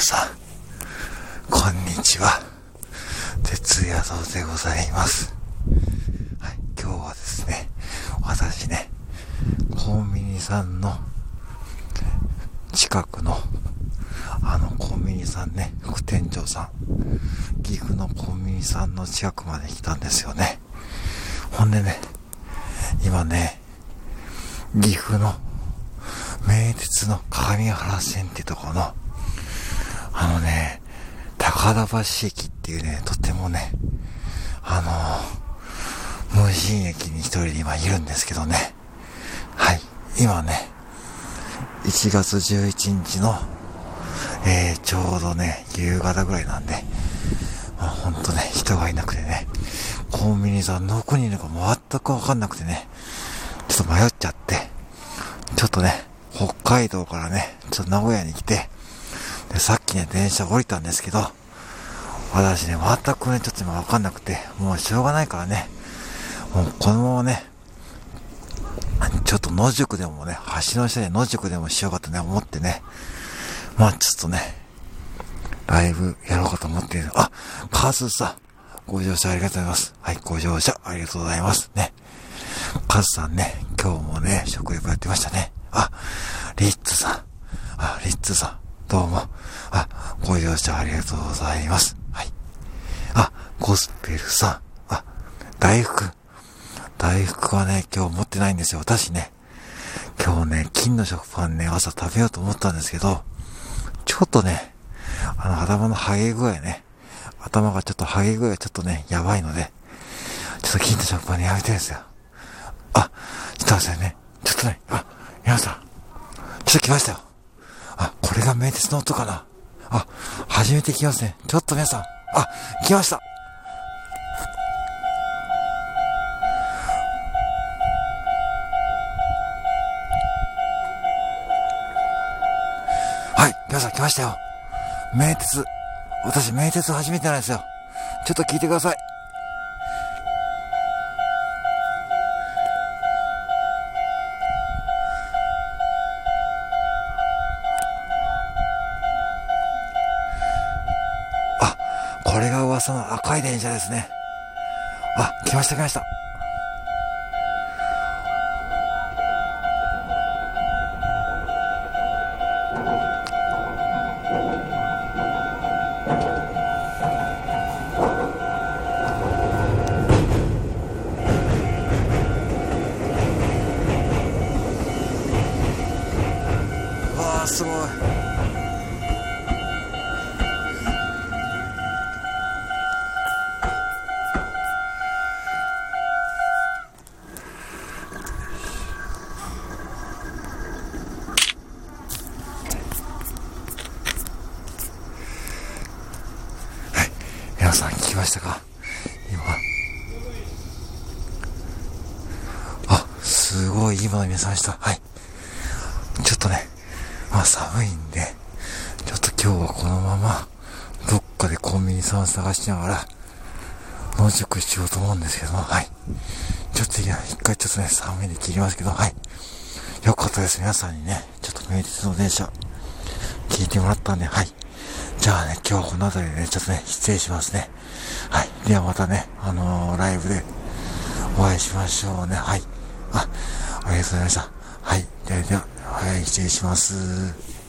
さん、こんにちは。哲也堂でございます。はい、今日はですね、私ね、コンビニさんの近くの、あのコンビニさんね、副店長さん、岐阜のコンビニさんの近くまで来たんですよね。ほんでね、今ね、岐阜の名鉄の鏡原線ってとこの、あのね、高田橋駅っていうね、とてもね、あの無人駅に一人で今いるんですけどね。はい。今ね、1月11日の、えー、ちょうどね、夕方ぐらいなんで、まあ、ほんとね、人がいなくてね、コンビニさんどこにいるか全くわかんなくてね、ちょっと迷っちゃって、ちょっとね、北海道からね、ちょっと名古屋に来て、で、さっきね、電車降りたんですけど、私ね、全くね、ちょっと今わかんなくて、もうしょうがないからね、もうこのままね、ちょっと野宿でもね、橋の下で野宿でもしようかとね、思ってね、まあちょっとね、ライブやろうかと思っている。あ、カズさん、ご乗車ありがとうございます。はい、ご乗車ありがとうございます。ね。カズさんね、今日もね、食レポやってましたね。あ、リッツさん。あ、リッツさん。どうも。あ、ご乗車ありがとうございます。はい。あ、ゴスペルさん。あ、大福。大福はね、今日持ってないんですよ。私ね、今日ね、金の食パンね、朝食べようと思ったんですけど、ちょっとね、あの、頭のハゲ具合ね、頭がちょっとハゲ具合ちょっとね、やばいので、ちょっと金の食パンね、やめてるんですよ。あ、ちょっと待ってね。ちょっとね、あ、皆さん、ちょっと来ましたよ。れが名鉄の音かな？あ、初めて来ますね。ちょっと皆さん、あ、来ました。はい、皆さん来ましたよ。名鉄。私、名鉄初めてなんですよ。ちょっと聞いてください。これが噂の赤い電車ですね。あ、来ました来ました。皆さん聞きましたか？今。あ、すごい今の皆さんした。はい。ちょっとね、まあ寒いんで、ちょっと今日はこのまま、どっかでコンビニさん探しながら、野宿しようと思うんですけども、はい。ちょっといや、一回ちょっとね、寒いんで切りますけど、はい。よかったです。皆さんにね、ちょっと名鉄の電車、聞いてもらったんで、はい。じゃあね、今日はこの辺りでね、ちょっとね、失礼しますね。はい。ではまたね、あのー、ライブでお会いしましょうね。はい。あ、ありがとうございました。はい。ではでは、はい、失礼します。